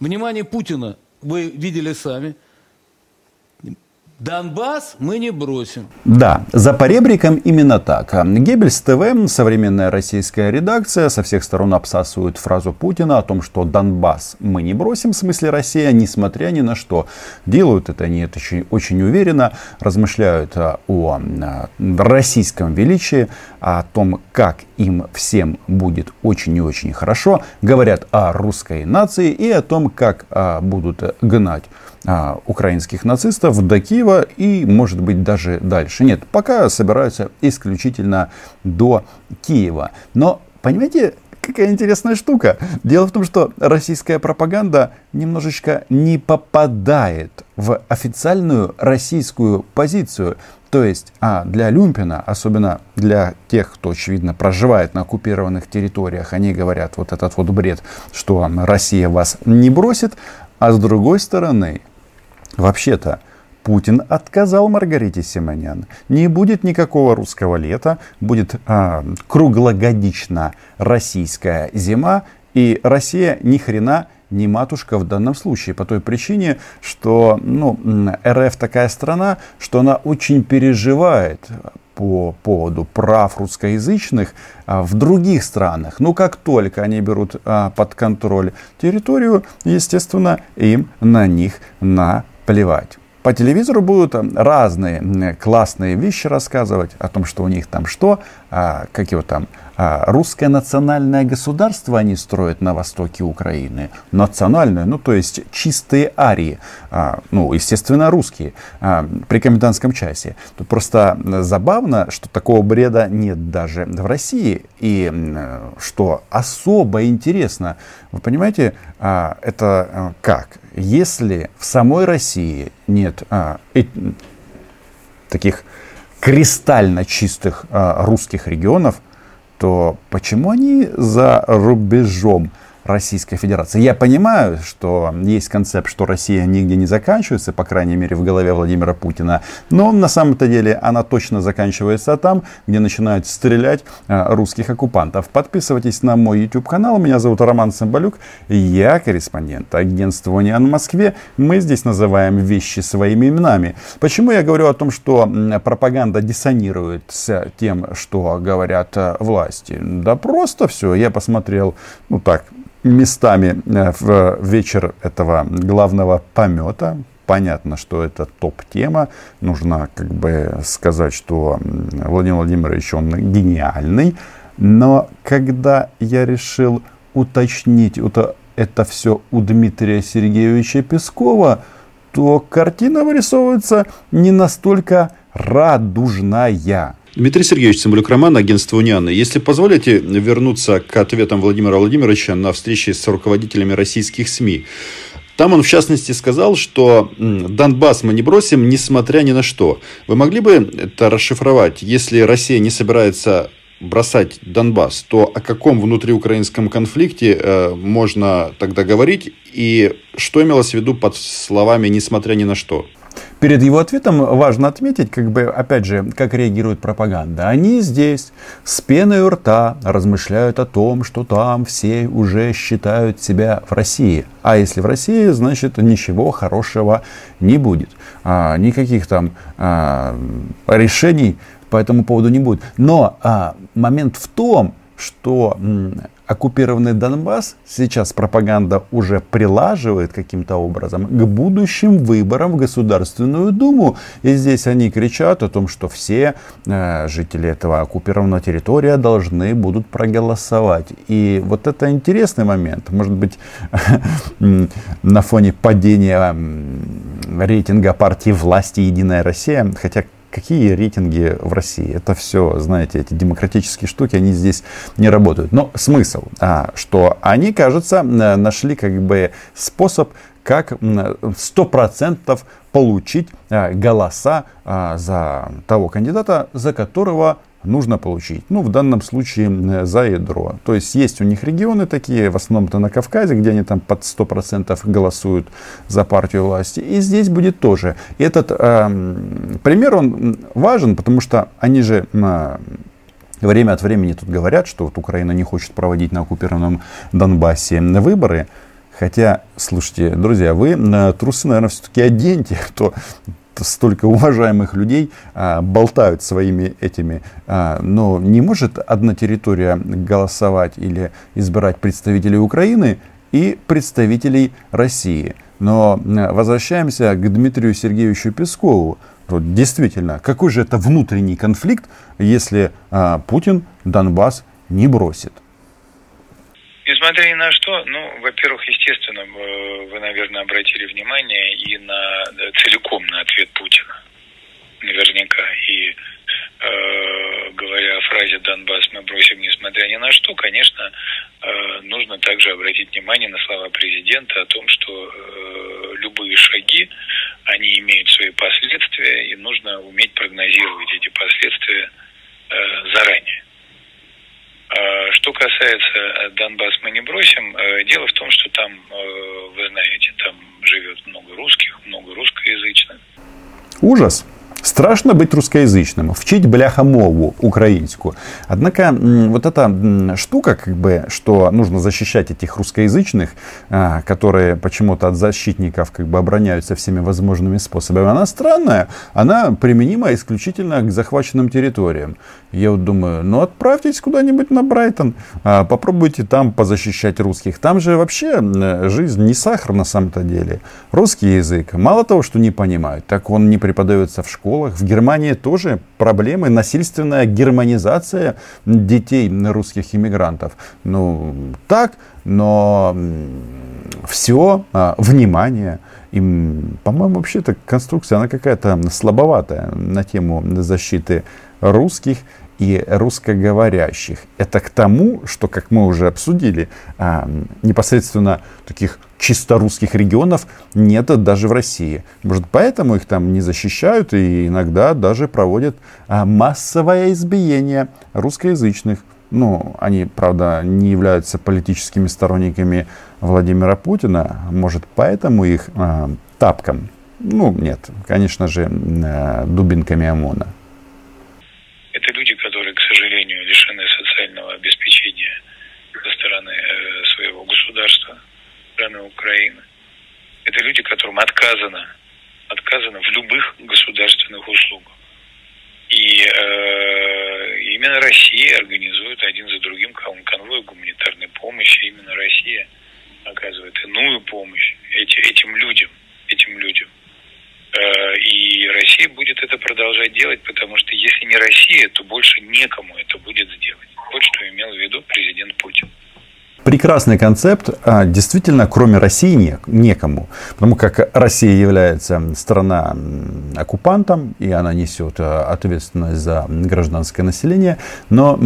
Внимание Путина вы видели сами. Донбасс мы не бросим. Да, за поребриком именно так. Геббельс ТВ, современная российская редакция, со всех сторон обсасывают фразу Путина о том, что Донбасс мы не бросим, в смысле Россия, несмотря ни на что. Делают это они это очень, очень уверенно, размышляют о, о российском величии, о том, как им всем будет очень и очень хорошо, говорят о русской нации и о том, как а, будут гнать а, украинских нацистов до Киева и, может быть, даже дальше. Нет, пока собираются исключительно до Киева. Но, понимаете, какая интересная штука. Дело в том, что российская пропаганда немножечко не попадает в официальную российскую позицию. То есть а для Люмпина, особенно для тех, кто, очевидно, проживает на оккупированных территориях, они говорят вот этот вот бред, что Россия вас не бросит. А с другой стороны, Вообще-то, Путин отказал Маргарите Симонян. Не будет никакого русского лета, будет а, круглогодично российская зима, и Россия ни хрена не матушка в данном случае, по той причине, что ну, РФ такая страна, что она очень переживает по поводу прав русскоязычных а, в других странах. Но как только они берут а, под контроль территорию, естественно, им на них на плевать. По телевизору будут разные классные вещи рассказывать о том, что у них там что, а, как его там, а, русское национальное государство они строят на востоке Украины. Национальное, ну то есть чистые арии, а, ну естественно русские, а, при комендантском часе. Тут просто забавно, что такого бреда нет даже в России. И что особо интересно, вы понимаете, а, это а, как? Если в самой России нет а, э, таких кристально чистых а, русских регионов, то почему они за рубежом Российской Федерации. Я понимаю, что есть концепт, что Россия нигде не заканчивается, по крайней мере в голове Владимира Путина, но на самом-то деле она точно заканчивается там, где начинают стрелять а, русских оккупантов. Подписывайтесь на мой YouTube канал, меня зовут Роман Самбалюк, я корреспондент агентства «Униан» в Москве. Мы здесь называем вещи своими именами. Почему я говорю о том, что пропаганда диссонирует с тем, что говорят а, власти? Да просто все, я посмотрел, ну так, местами э, в вечер этого главного помета. Понятно, что это топ-тема. Нужно как бы сказать, что Владимир Владимирович, он гениальный. Но когда я решил уточнить это, это все у Дмитрия Сергеевича Пескова, то картина вырисовывается не настолько радужная. Дмитрий Сергеевич Цымбалюк, Роман, агентство Унианы. Если позволите вернуться к ответам Владимира Владимировича на встрече с руководителями российских СМИ. Там он, в частности, сказал, что Донбасс мы не бросим, несмотря ни на что. Вы могли бы это расшифровать? Если Россия не собирается бросать Донбасс, то о каком внутриукраинском конфликте э, можно тогда говорить? И что имелось в виду под словами «несмотря ни на что»? Перед его ответом важно отметить, как бы, опять же, как реагирует пропаганда. Они здесь с пеной у рта размышляют о том, что там все уже считают себя в России. А если в России, значит ничего хорошего не будет. А, никаких там а, решений по этому поводу не будет. Но а, момент в том, что оккупированный Донбасс сейчас пропаганда уже прилаживает каким-то образом к будущим выборам в Государственную Думу. И здесь они кричат о том, что все э, жители этого оккупированного территория должны будут проголосовать. И вот это интересный момент. Может быть, на фоне падения рейтинга партии власти «Единая Россия», хотя какие рейтинги в России. Это все, знаете, эти демократические штуки, они здесь не работают. Но смысл, а, что они, кажется, нашли как бы способ, как 100% получить а, голоса а, за того кандидата, за которого нужно получить. Ну, в данном случае за ядро. То есть есть у них регионы такие, в основном-то на Кавказе, где они там под 100% голосуют за партию власти. И здесь будет тоже. И этот э, пример, он важен, потому что они же э, время от времени тут говорят, что вот Украина не хочет проводить на оккупированном Донбассе выборы. Хотя, слушайте, друзья, вы на трусы, наверное, все-таки оденьте, а то столько уважаемых людей а, болтают своими этими. А, но не может одна территория голосовать или избирать представителей Украины и представителей России. Но возвращаемся к Дмитрию Сергеевичу Пескову. Вот действительно, какой же это внутренний конфликт, если а, Путин Донбасс не бросит? Несмотря ни на что, ну, во-первых, естественно, э, вы, наверное, обратили внимание и на целиком на ответ Путина. Наверняка. И э, говоря о фразе «Донбасс мы бросим, несмотря ни на что», конечно, э, нужно также обратить внимание на слова президента о том, что э, любые шаги, они имеют свои последствия, и нужно уметь прогнозировать эти последствия э, заранее. А что касается э, Донбасс мы не бросим, э, дело в том, что там, э, вы знаете, там живет много русских, много русскоязычных. Ужас. Страшно быть русскоязычным, вчить бляха мову украинскую. Однако вот эта штука, как бы, что нужно защищать этих русскоязычных, а, которые почему-то от защитников как бы обороняются всеми возможными способами, она странная, она применима исключительно к захваченным территориям. Я вот думаю, ну отправьтесь куда-нибудь на Брайтон, а, попробуйте там позащищать русских. Там же вообще жизнь не сахар на самом-то деле. Русский язык, мало того, что не понимают, так он не преподается в школе школах. В Германии тоже проблемы, насильственная германизация детей русских иммигрантов. Ну, так, но все, а, внимание, им, по-моему, вообще эта конструкция, она какая-то слабоватая на тему защиты русских и русскоговорящих. Это к тому, что, как мы уже обсудили, а, непосредственно таких чисто русских регионов нет даже в России. Может, поэтому их там не защищают и иногда даже проводят а, массовое избиение русскоязычных. Ну, они, правда, не являются политическими сторонниками Владимира Путина. Может, поэтому их э, тапком? Ну, нет, конечно же, э, дубинками ОМОНа. Это люди, сожалению, лишены социального обеспечения со стороны э, своего государства страны Украины. Это люди, которым отказано, отказано в любых государственных услугах. И э, именно Россия организует один за другим конвой гуманитарной помощи. Именно Россия оказывает иную помощь эти, этим людям, этим людям. Э, и Россия будет это продолжать делать, потому что если не Россия, то больше некому это будет сделать. Вот что имел в виду президент Путин прекрасный концепт, а действительно, кроме России не, некому. Потому как Россия является страна оккупантом, и она несет а, ответственность за гражданское население. Но,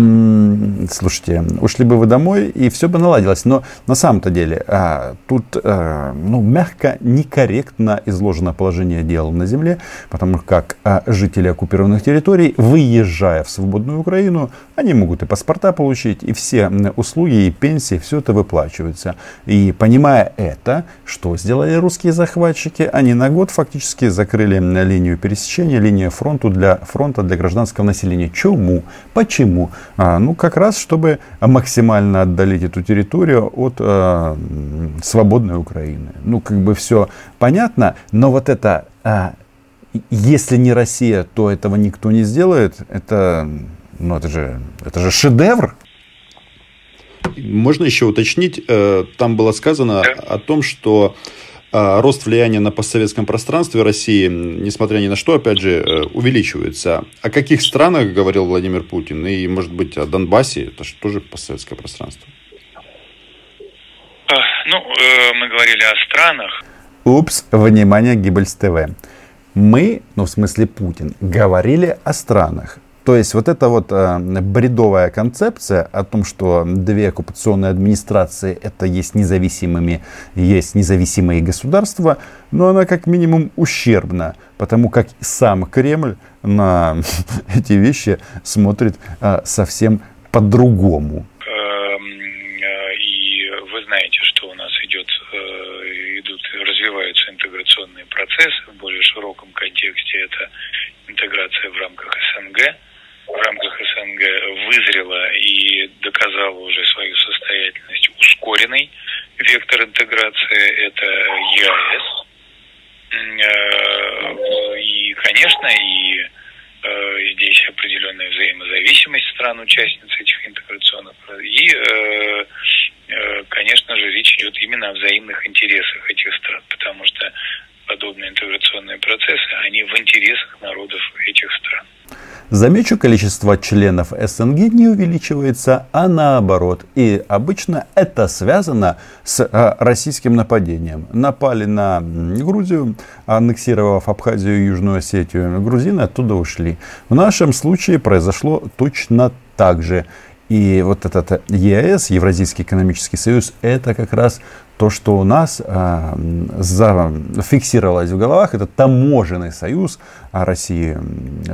слушайте, ушли бы вы домой, и все бы наладилось. Но на самом-то деле, а, тут, ну, мягко, некорректно изложено положение дел на земле, потому как жители оккупированных территорий, выезжая в свободную Украину, они могут и паспорта получить, и все услуги, и пенсии, все это выплачивается. И понимая это, что сделали русские захватчики? Они на год фактически закрыли линию пересечения, линию фронту для, фронта для гражданского населения. Чему? Почему? А, ну, как раз, чтобы максимально отдалить эту территорию от а, свободной Украины. Ну, как бы все понятно, но вот это а, если не Россия, то этого никто не сделает. Это, ну, это же, это же шедевр. Можно еще уточнить, э, там было сказано о том, что э, рост влияния на постсоветском пространстве России, несмотря ни на что, опять же, э, увеличивается. О каких странах говорил Владимир Путин? И, может быть, о Донбассе? Это же тоже постсоветское пространство. А, ну, мы говорили о странах. Упс, внимание, Гиббельс ТВ. Мы, ну в смысле Путин, говорили о странах. То есть вот эта вот э, бредовая концепция о том, что две оккупационные администрации это есть независимыми, есть независимые государства, но она как минимум ущербна, потому как сам Кремль на эти вещи смотрит э, совсем по-другому. Эм, э, и вы знаете, что у нас идет, идут, развиваются интеграционные процессы в более широком контексте. Это интеграция в рамках СНГ в рамках Доказала уже свою состоятельность ускоренной вектор интеграции – это ЕАЭС. Э, и, конечно, и э, здесь определенная взаимозависимость стран-участниц этих интеграционных. И, конечно же, речь идет именно о взаимных интересах этих стран, потому что подобные интеграционные процессы, они в интересах народов этих стран. Замечу, количество членов СНГ не увеличивается, а наоборот. И обычно это связано с э, российским нападением. Напали на Грузию, аннексировав Абхазию и Южную Осетию. Грузины оттуда ушли. В нашем случае произошло точно так же. И вот этот ЕАЭС, Евразийский экономический союз, это как раз то, что у нас э, зафиксировалось в головах, это таможенный союз России,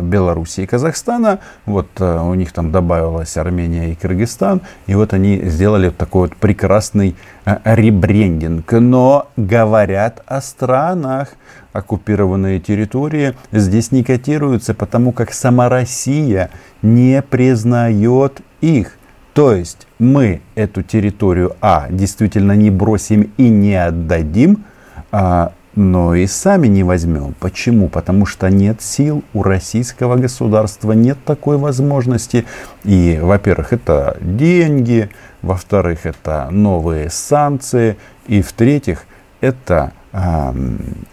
Белоруссии и Казахстана. Вот э, у них там добавилась Армения и Кыргызстан. И вот они сделали такой вот прекрасный э, ребрендинг. Но говорят о странах, оккупированные территории здесь не котируются, потому как сама Россия не признает их. То есть мы эту территорию, а, действительно не бросим и не отдадим, а, но и сами не возьмем. Почему? Потому что нет сил у российского государства, нет такой возможности. И, во-первых, это деньги, во-вторых, это новые санкции, и, в-третьих, это э,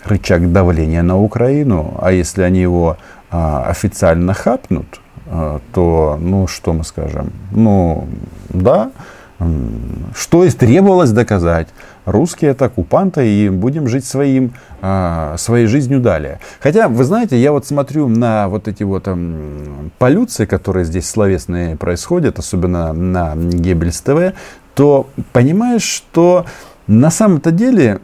рычаг давления на Украину. А если они его э, официально хапнут, а, то, ну, что мы скажем? Ну, да, что и требовалось доказать. Русские это оккупанты, и будем жить своим, а, своей жизнью далее. Хотя, вы знаете, я вот смотрю на вот эти вот полюции, которые здесь словесные происходят, особенно на Геббельс ТВ, то понимаешь, что на самом-то деле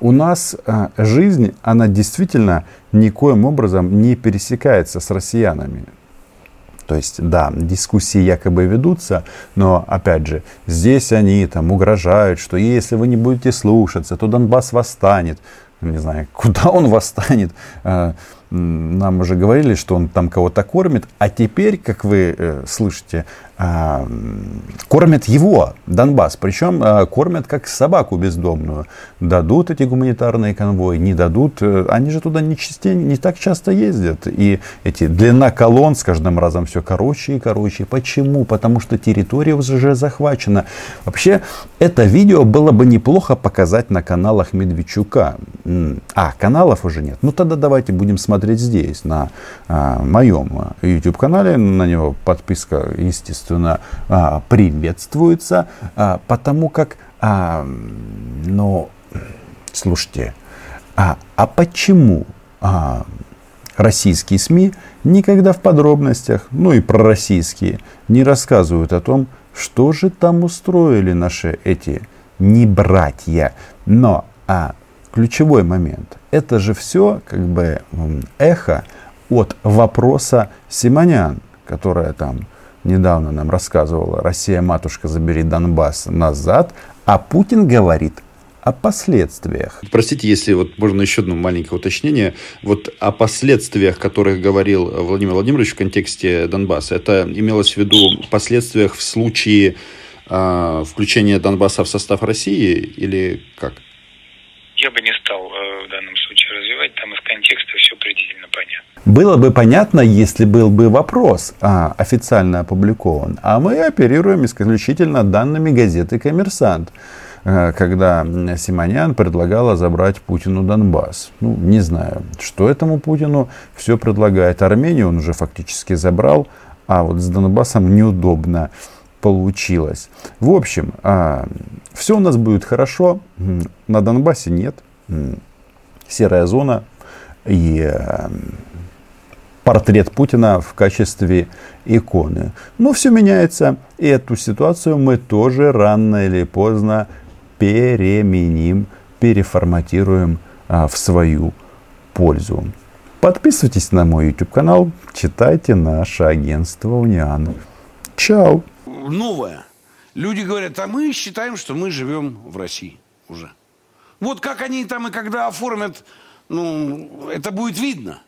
у нас а, жизнь, она действительно никоим образом не пересекается с россиянами. То есть, да, дискуссии якобы ведутся, но, опять же, здесь они там угрожают, что если вы не будете слушаться, то Донбасс восстанет. Не знаю, куда он восстанет. Нам уже говорили, что он там кого-то кормит, а теперь, как вы э, слышите, э, кормят его, Донбасс, причем э, кормят как собаку бездомную. Дадут эти гуманитарные конвои, не дадут, э, они же туда не, частей, не так часто ездят. И эти длина колонн с каждым разом все короче и короче. Почему? Потому что территория уже захвачена. Вообще, это видео было бы неплохо показать на каналах Медведчука. А, каналов уже нет. Ну тогда давайте будем смотреть смотреть здесь, на а, моем YouTube-канале. На него подписка, естественно, а, приветствуется, а, потому как, а, ну, слушайте, а, а почему а, российские СМИ никогда в подробностях, ну и пророссийские, не рассказывают о том, что же там устроили наши эти не братья, но а, ключевой момент. Это же все как бы эхо от вопроса Симонян, которая там недавно нам рассказывала, Россия, матушка, забери Донбасс назад, а Путин говорит о последствиях. Простите, если вот можно еще одно маленькое уточнение. Вот о последствиях, которых говорил Владимир Владимирович в контексте Донбасса, это имелось в виду последствиях в случае э, включения Донбасса в состав России или как? Я бы не стал э, в данном случае развивать, там из контекста все предельно понятно. Было бы понятно, если был бы вопрос а, официально опубликован, а мы оперируем исключительно данными газеты «Коммерсант» э, когда Симонян предлагала забрать Путину Донбасс. Ну, не знаю, что этому Путину все предлагает. Армению он уже фактически забрал, а вот с Донбассом неудобно получилось. В общем, а, все у нас будет хорошо. На Донбассе нет. Серая зона и э, портрет Путина в качестве иконы. Но все меняется. И эту ситуацию мы тоже рано или поздно переменим, переформатируем а, в свою пользу. Подписывайтесь на мой YouTube канал, читайте наше агентство Униан. Чао! Новое. Люди говорят, а мы считаем, что мы живем в России уже. Вот как они там и когда оформят, ну, это будет видно.